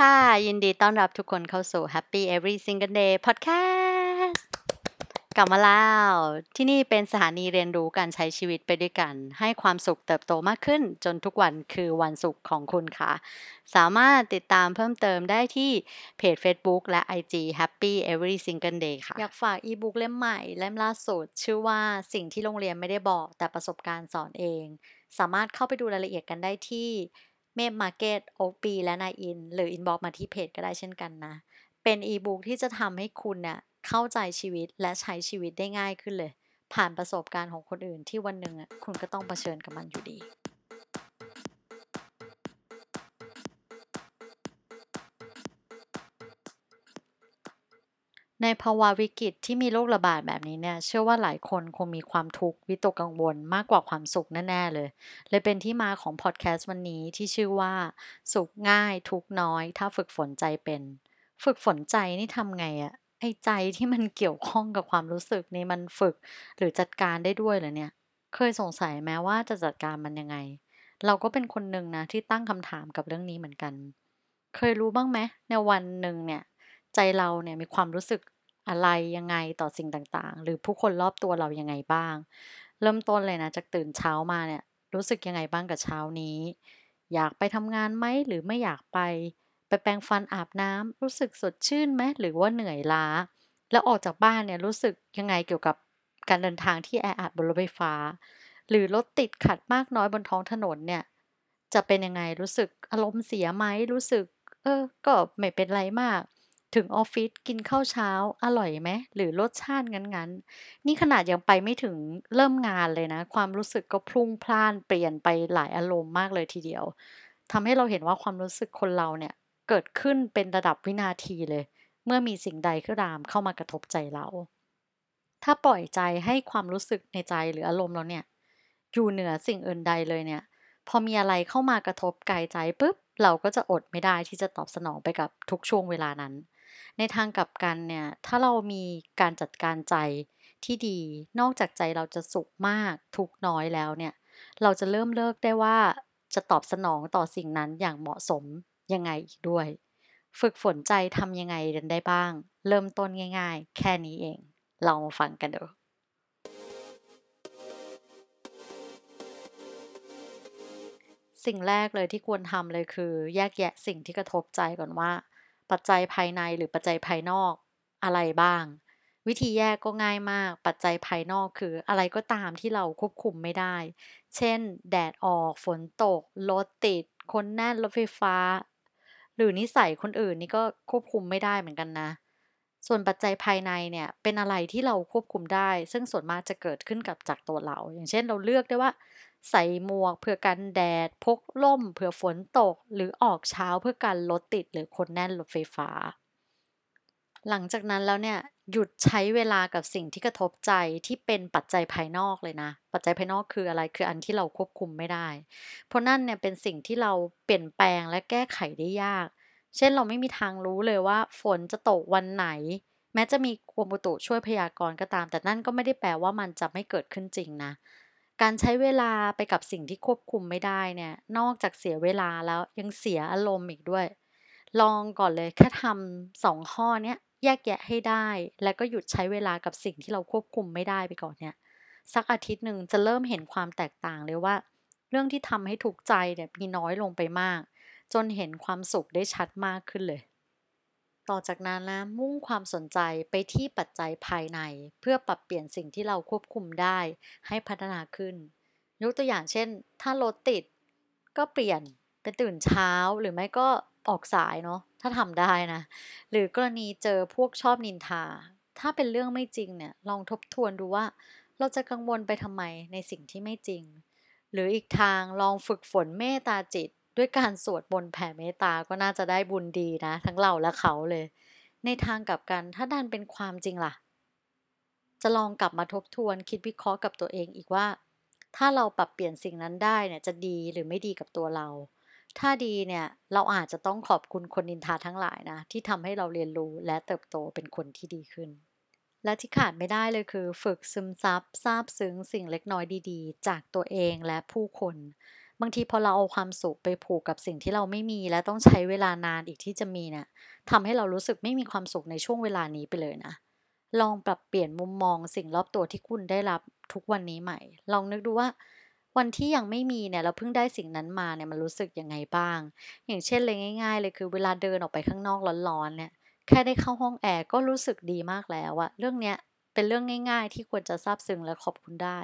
ค่ะ ยินดีต้อนรับทุกคนเข้าสู่ Happy Every Single Day Podcast กลับมาแล้ว ที่นี่เป็นสถานีเรียนรู้การใช้ชีวิตไปด้วยกัน ให้ความสุขเติบโตมากขึ้น จนทุกวันคือวันสุขของคุณค่ะ สามารถติดตามเพิ่มเติมได้ที่เพจ Facebook และ IG Happy Every Single Day ค่ะ อยากฝากอีบุ๊กเล่มใหม่เล่มล่าสุด ชื่อว่าสิ่งที่โรงเรียนไม่ได้บอกแต่ประสบการณ์สอนเอง สามารถเข้าไปดูรายละเอียดกันได้ที่ MEB Market Ookbee และนายอินทร์ หรือ inbox มาที่เพจก็ได้เช่นกันนะ เป็นอีบุ๊กที่จะทำให้คุณเนี่ยเข้าใจชีวิตและใช้ชีวิตได้ง่ายขึ้นเลย ผ่านประสบการณ์ของคนอื่นที่วันหนึ่งอะคุณก็ต้องเผชิญกับมันอยู่ดี ในภาวะวิกฤตที่มีโรคระบาดแบบนี้เนี่ย เชื่อว่าหลายคนคงมีความทุกข์วิตกกังวลมากกว่าความสุขแน่ๆเลย เลยเป็นที่มาของพอดแคสต์วันนี้ที่ชื่อว่า สุขง่ายทุกน้อย ถ้าฝึกฝนใจเป็น ฝึกฝนใจนี่ทำไงอะไอ้ใจที่มันเกี่ยวข้องกับความรู้สึกนี่มันฝึกหรือจัดการได้ด้วยเหรอเนี่ย เคยสงสัยแม้ว่าจะจัดการมันยังไง เราก็เป็นคนหนึ่งนะที่ตั้งคำถามกับเรื่องนี้เหมือนกัน เคยรู้บ้างไหมในวันหนึ่งเนี่ยใจเราเนี่ยมีความรู้สึก อะไรยังไงต่อสิ่งต่างๆ หรือผู้คนรอบตัวเรายังไงบ้าง เริ่มต้นเลยนะจากตื่นเช้ามาเนี่ยรู้สึกยังไงบ้างกับเช้านี้ อยากไปทำงานไหมหรือไม่อยากไป ไปแปรงฟันอาบน้ำรู้สึกสดชื่นไหมหรือว่าเหนื่อยล้า แล้วออกจากบ้านเนี่ยรู้สึกยังไงเกี่ยวกับการเดินทางที่แออัดบนรถไฟฟ้า หรือรถติดขัดมากน้อยบนท้องถนนเนี่ย จะเป็นยังไงรู้สึกอารมณ์เสียไหมรู้สึก เออก็ไม่เป็นไรมาก ถึงออฟฟิศกินข้าวเช้าอร่อยไหมหรือรสชาติงั้นๆ นี่ขนาดยังไปไม่ถึงเริ่มงานเลยนะ ความรู้สึกก็พลุ่งพล่านเปลี่ยนไปหลายอารมณ์มากเลยทีเดียวทำให้เราเห็นว่าความรู้สึกคนเราเนี่ยเกิดขึ้นเป็นระดับวินาทีเลย เมื่อมีสิ่งใดก็ตามเข้ามากระทบใจเรา ถ้าปล่อยใจให้ความรู้สึกในใจหรืออารมณ์เราเนี่ยอยู่เหนือสิ่งอื่นใดเลยเนี่ย พอมีอะไรเข้ามากระทบกายใจปุ๊บเราก็จะอดไม่ได้ที่จะตอบสนองไปกับทุกช่วงเวลานั้น ในทางกลับกันเนี่ย ถ้าเรามีการจัดการใจที่ดี นอกจากใจเราจะสุขมากทุกน้อยแล้วเนี่ย เราจะเริ่มเลิกได้ว่าจะตอบสนองต่อสิ่งนั้นอย่างเหมาะสมยังไงอีกด้วย ฝึกฝนใจทำยังไงกันได้บ้าง เริ่มต้นง่าย ๆ แค่นี้เองเรามาฟังกันดูสิ่งแรกเลยที่ควรทำเลยคือ แยกแยะสิ่งที่กระทบใจก่อนว่า ปัจจัยภายในหรือปัจจัยภายนอกอะไรบ้าง วิธีแยกก็ง่ายมาก ปัจจัยภายนอกคืออะไรก็ตามที่เราควบคุมไม่ได้ เช่น แดดออกฝนตกรถติด คนแน่นรถไฟฟ้า หรือนิสัยคนอื่นนี่ก็ควบคุมไม่ได้เหมือนกันนะ ส่วนปัจจัยภายในเนี่ยเป็นอะไรที่เราควบคุมได้ ซึ่งส่วนมากจะเกิดขึ้นกับจากตัวเรา อย่างเช่นเราเลือกได้ว่า ใส่หมวกเพื่อกันแดด พกร่มเผื่อฝนตก หรือออกเช้าเพื่อการรถติดหรือคนแน่นรถไฟฟ้า หลังจากนั้นแล้วเนี่ยหยุดใช้เวลากับสิ่งที่กระทบใจที่เป็นปัจจัยภายนอกเลยนะ ปัจจัยภายนอกคืออะไรคืออันที่เราควบคุมไม่ได้ เพราะนั่นเนี่ยเป็นสิ่งที่เราเปลี่ยนแปลงและแก้ไขได้ยาก เช่นเราไม่มีทางรู้เลยว่า ฝนจะตกวันไหน แม้จะมีกรมอุตุช่วยพยากรณ์ก็ตาม แต่นั่นก็ไม่ได้แปลว่ามันจะไม่เกิดขึ้นจริงนะ การใช้เวลาไปกับสิ่งที่ควบคุมไม่ได้เนี่ย นอกจากเสียเวลาแล้วยังเสียอารมณ์อีกด้วย ลองก่อนเลยแค่ทำสองข้อเนี้ยแยกแยะให้ได้ แล้วก็หยุดใช้เวลากับสิ่งที่เราควบคุมไม่ได้ไปก่อนเนี่ยสักอาทิตย์หนึ่งจะเริ่มเห็นความแตกต่างเลยว่า เรื่องที่ทำให้ทุกใจเนี่ยมีน้อยลงไปมาก จนเห็นความสุขได้ชัดมากขึ้นเลย ต่อจากนั้นนะมุ่งความสนใจไปที่ปัจจัยภายใน เพื่อปรับเปลี่ยนสิ่งที่เราควบคุมได้ให้พัฒนาขึ้น ยกตัวอย่างเช่น ถ้ารถติด ก็เปลี่ยนเป็นตื่นเช้าหรือไม่ก็ออกสายเนาะถ้าทำได้นะ หรือกรณีเจอพวกชอบนินทา ถ้าเป็นเรื่องไม่จริงเนี่ยลองทบทวนดูว่า เราจะกังวลไปทำไมในสิ่งที่ไม่จริง หรืออีกทางลองฝึกฝนเมตตาจิต ด้วยการสวดมนต์แผ่เมตตาก็น่าจะได้บุญดีนะ ทั้งเราและเขาเลย ในทางกลับกันถ้าดันเป็นความจริงล่ะ จะลองกลับมาทบทวนคิดวิเคราะห์กับตัวเองอีกว่า ถ้าเราปรับเปลี่ยนสิ่งนั้นได้เนี่ยจะดีหรือไม่ดีกับตัวเรา ถ้าดีเนี่ยเราอาจจะต้องขอบคุณคนนินทาทั้งหลายนะที่ทำให้เราเรียนรู้และเติบโตเป็นคนที่ดีขึ้นและที่ขาดไม่ได้เลยคือ ฝึกซึมซับซาบซึ้งสิ่งเล็กน้อยดีๆ จากตัวเองและผู้คน บางทีพอเราเอาความสุขไปผูกกับสิ่งที่เราไม่มี และต้องใช้เวลานานอีกที่จะมีเนี่ยทำให้เรารู้สึกไม่มีความสุขในช่วงเวลานี้ไปเลยนะ ลองปรับเปลี่ยนมุมมองสิ่งรอบตัวที่คุณได้รับทุกวันนี้ใหม่ ลองนึกดูว่าวันที่ยังไม่มีเนี่ยเราเพิ่งได้สิ่งนั้นมาเนี่ยมันรู้สึกยังไงบ้าง อย่างเช่นเลยง่าย ๆ เลยคือเวลาเดินออกไปข้างนอกร้อนๆเนี่ยแค่ได้เข้าห้องแอร์ก็รู้สึกดีมากแล้วอะเรื่องเนี้ยเป็นเรื่องง่าย ๆ ที่ควรจะซาบซึ้งและขอบคุณได้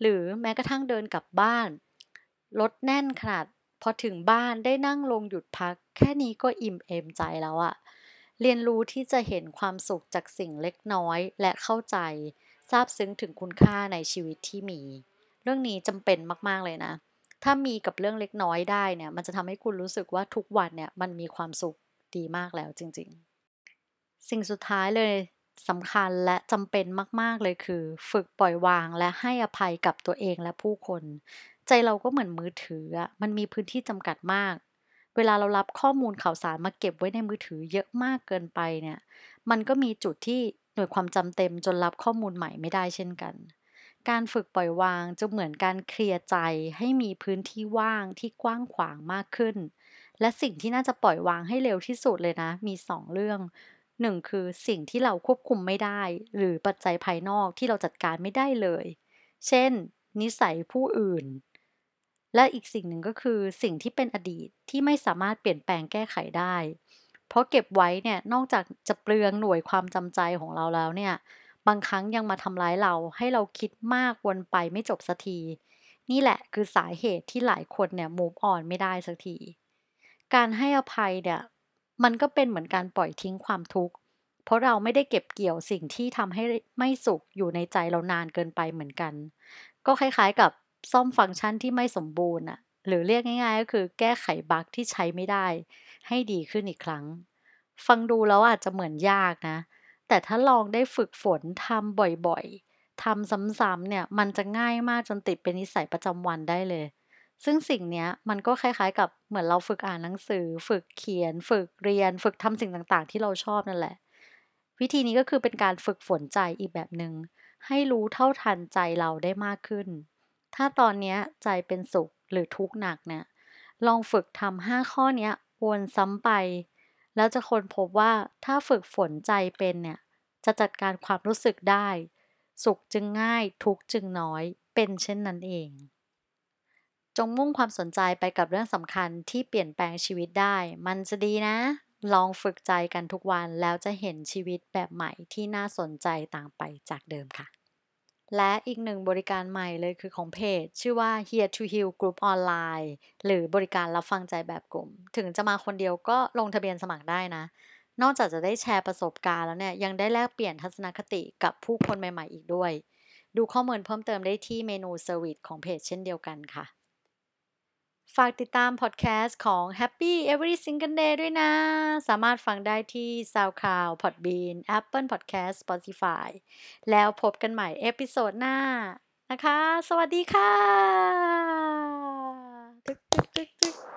หรือแม้กระทั่งเดินกลับบ้าน รถแน่นขนาดพอถึงบ้านได้นั่งลงหยุดพัก แค่นี้ก็อิ่มเอมใจแล้วอะเรียนรู้ที่จะเห็นความสุขจากสิ่งเล็กน้อยและเข้าใจซาบซึ้งถึงคุณค่าในชีวิตที่มี เรื่องนี้จำเป็นมาก ๆ เลยนะ ถ้ามีกับเรื่องเล็กน้อยได้เนี่ย มันจะทำให้คุณรู้สึกว่าทุกวันเนี่ยมันมีความสุขดีมากแล้วจริง ๆ สิ่งสุดท้ายเลยสำคัญและจำเป็นมาก ๆ เลยคือ ฝึกปล่อยวางและให้อภัยกับตัวเองและผู้คน ใจเราก็เหมือนมือถืออะมันมีพื้นที่จำกัดมาก เวลาเรารับข้อมูลข่าวสารมาเก็บไว้ในมือถือเยอะมากเกินไปเนี่ย มันก็มีจุดที่หน่วยความจำเต็มจนรับข้อมูลใหม่ไม่ได้เช่นกัน การฝึกปล่อยวางจะเหมือนการเคลียร์ใจให้มีพื้นที่ว่างที่กว้างขวางมากขึ้น และสิ่งที่น่าจะปล่อยวางให้เร็วที่สุดเลยนะ มี 2 เรื่อง1คือสิ่งที่เราควบคุมไม่ได้ หรือปัจจัยภายนอกที่เราจัดการไม่ได้เลย เช่น นิสัยผู้อื่น และอีกสิ่งหนึ่งก็คือสิ่งที่เป็นอดีตที่ไม่สามารถเปลี่ยนแปลงแก้ไขได้ เพราะเก็บไว้เนี่ยนอกจากจะเปลืองหน่วยความจำใจของเราแล้วเนี่ยบางครั้งยังมาทำร้ายเราให้เราคิดมากวนไปไม่จบสักที นี่แหละคือสาเหตุที่หลายคนเนี่ย move on ไม่ได้สักที การให้อภัยเนี่ยมันก็เป็นเหมือนการปล่อยทิ้งความทุกข์เพราะเราไม่ได้เก็บเกี่ยวสิ่งที่ทำให้ไม่สุขอยู่ในใจเรานานเกินไปเหมือนกัน ก็คล้ายๆกับ ซ่อมฟังก์ชันที่ไม่สมบูรณ์อะหรือเรียกง่ายๆ ก็คือแก้ไขบั๊กที่ใช้ไม่ได้ ให้ดีขึ้นอีกครั้ง ฟังดูแล้วอาจจะเหมือนยากนะ แต่ถ้าลองได้ฝึกฝนทำบ่อยๆทำซ้ำๆเนี่ยมันจะง่ายมากจนติดเป็นนิสัยประจำวันได้เลย ซึ่งสิ่งนี้มันก็คล้ายๆ กับเหมือนเราฝึกอ่านหนังสือ ฝึกเขียน ฝึกเรียน ฝึกทำสิ่งต่างๆ ที่เราชอบนั่นแหละ วิธีนี้ก็คือเป็นการฝึกฝนใจอีกแบบหนึง่งให้รู้เท่าทันใจเราได้มากขึ้น ถ้าตอนเนี้ยใจเป็นสุขหรือทุกข์หนักเนี่ย ลองฝึกทำห้าข้อเนี้ยวนซ้ำไป แล้วจะค้นพบว่าถ้าฝึกฝนใจเป็นเนี่ย จะจัดการความรู้สึกได้ สุขจึงง่ายทุกข์จึงน้อย เป็นเช่นนั้นเอง จงมุ่งความสนใจไปกับเรื่องสำคัญที่เปลี่ยนแปลงชีวิตได้ มันจะดีนะ ลองฝึกใจกันทุกวันแล้วจะเห็นชีวิตแบบใหม่ที่น่าสนใจต่างไปจากเดิมค่ะ และอีกหนึ่งบริการใหม่เลยคือของเพจ ชื่อว่า Here to Heal Group Online หรือบริการรับฟังใจแบบกลุ่ม ถึงจะมาคนเดียวก็ลงทะเบียนสมัครได้นะ นอกจากจะได้แชร์ประสบการณ์แล้วเนี่ย ยังได้แลกเปลี่ยนทัศนคติกับผู้คนใหม่ๆ อีกด้วย ดูข้อมูลเพิ่มเติมได้ที่เมนูเซอร์วิสของเพจเช่นเดียวกันค่ะ ฝากติดตามพอดแคสต์ของ Happy Every Single Day ด้วยนะ สามารถฟังได้ที่ SoundCloud Podbean Apple Podcast Spotify แล้วพบกันใหม่ episode หน้านะคะ สวัสดีค่ะ ตึกตึกตึกตึก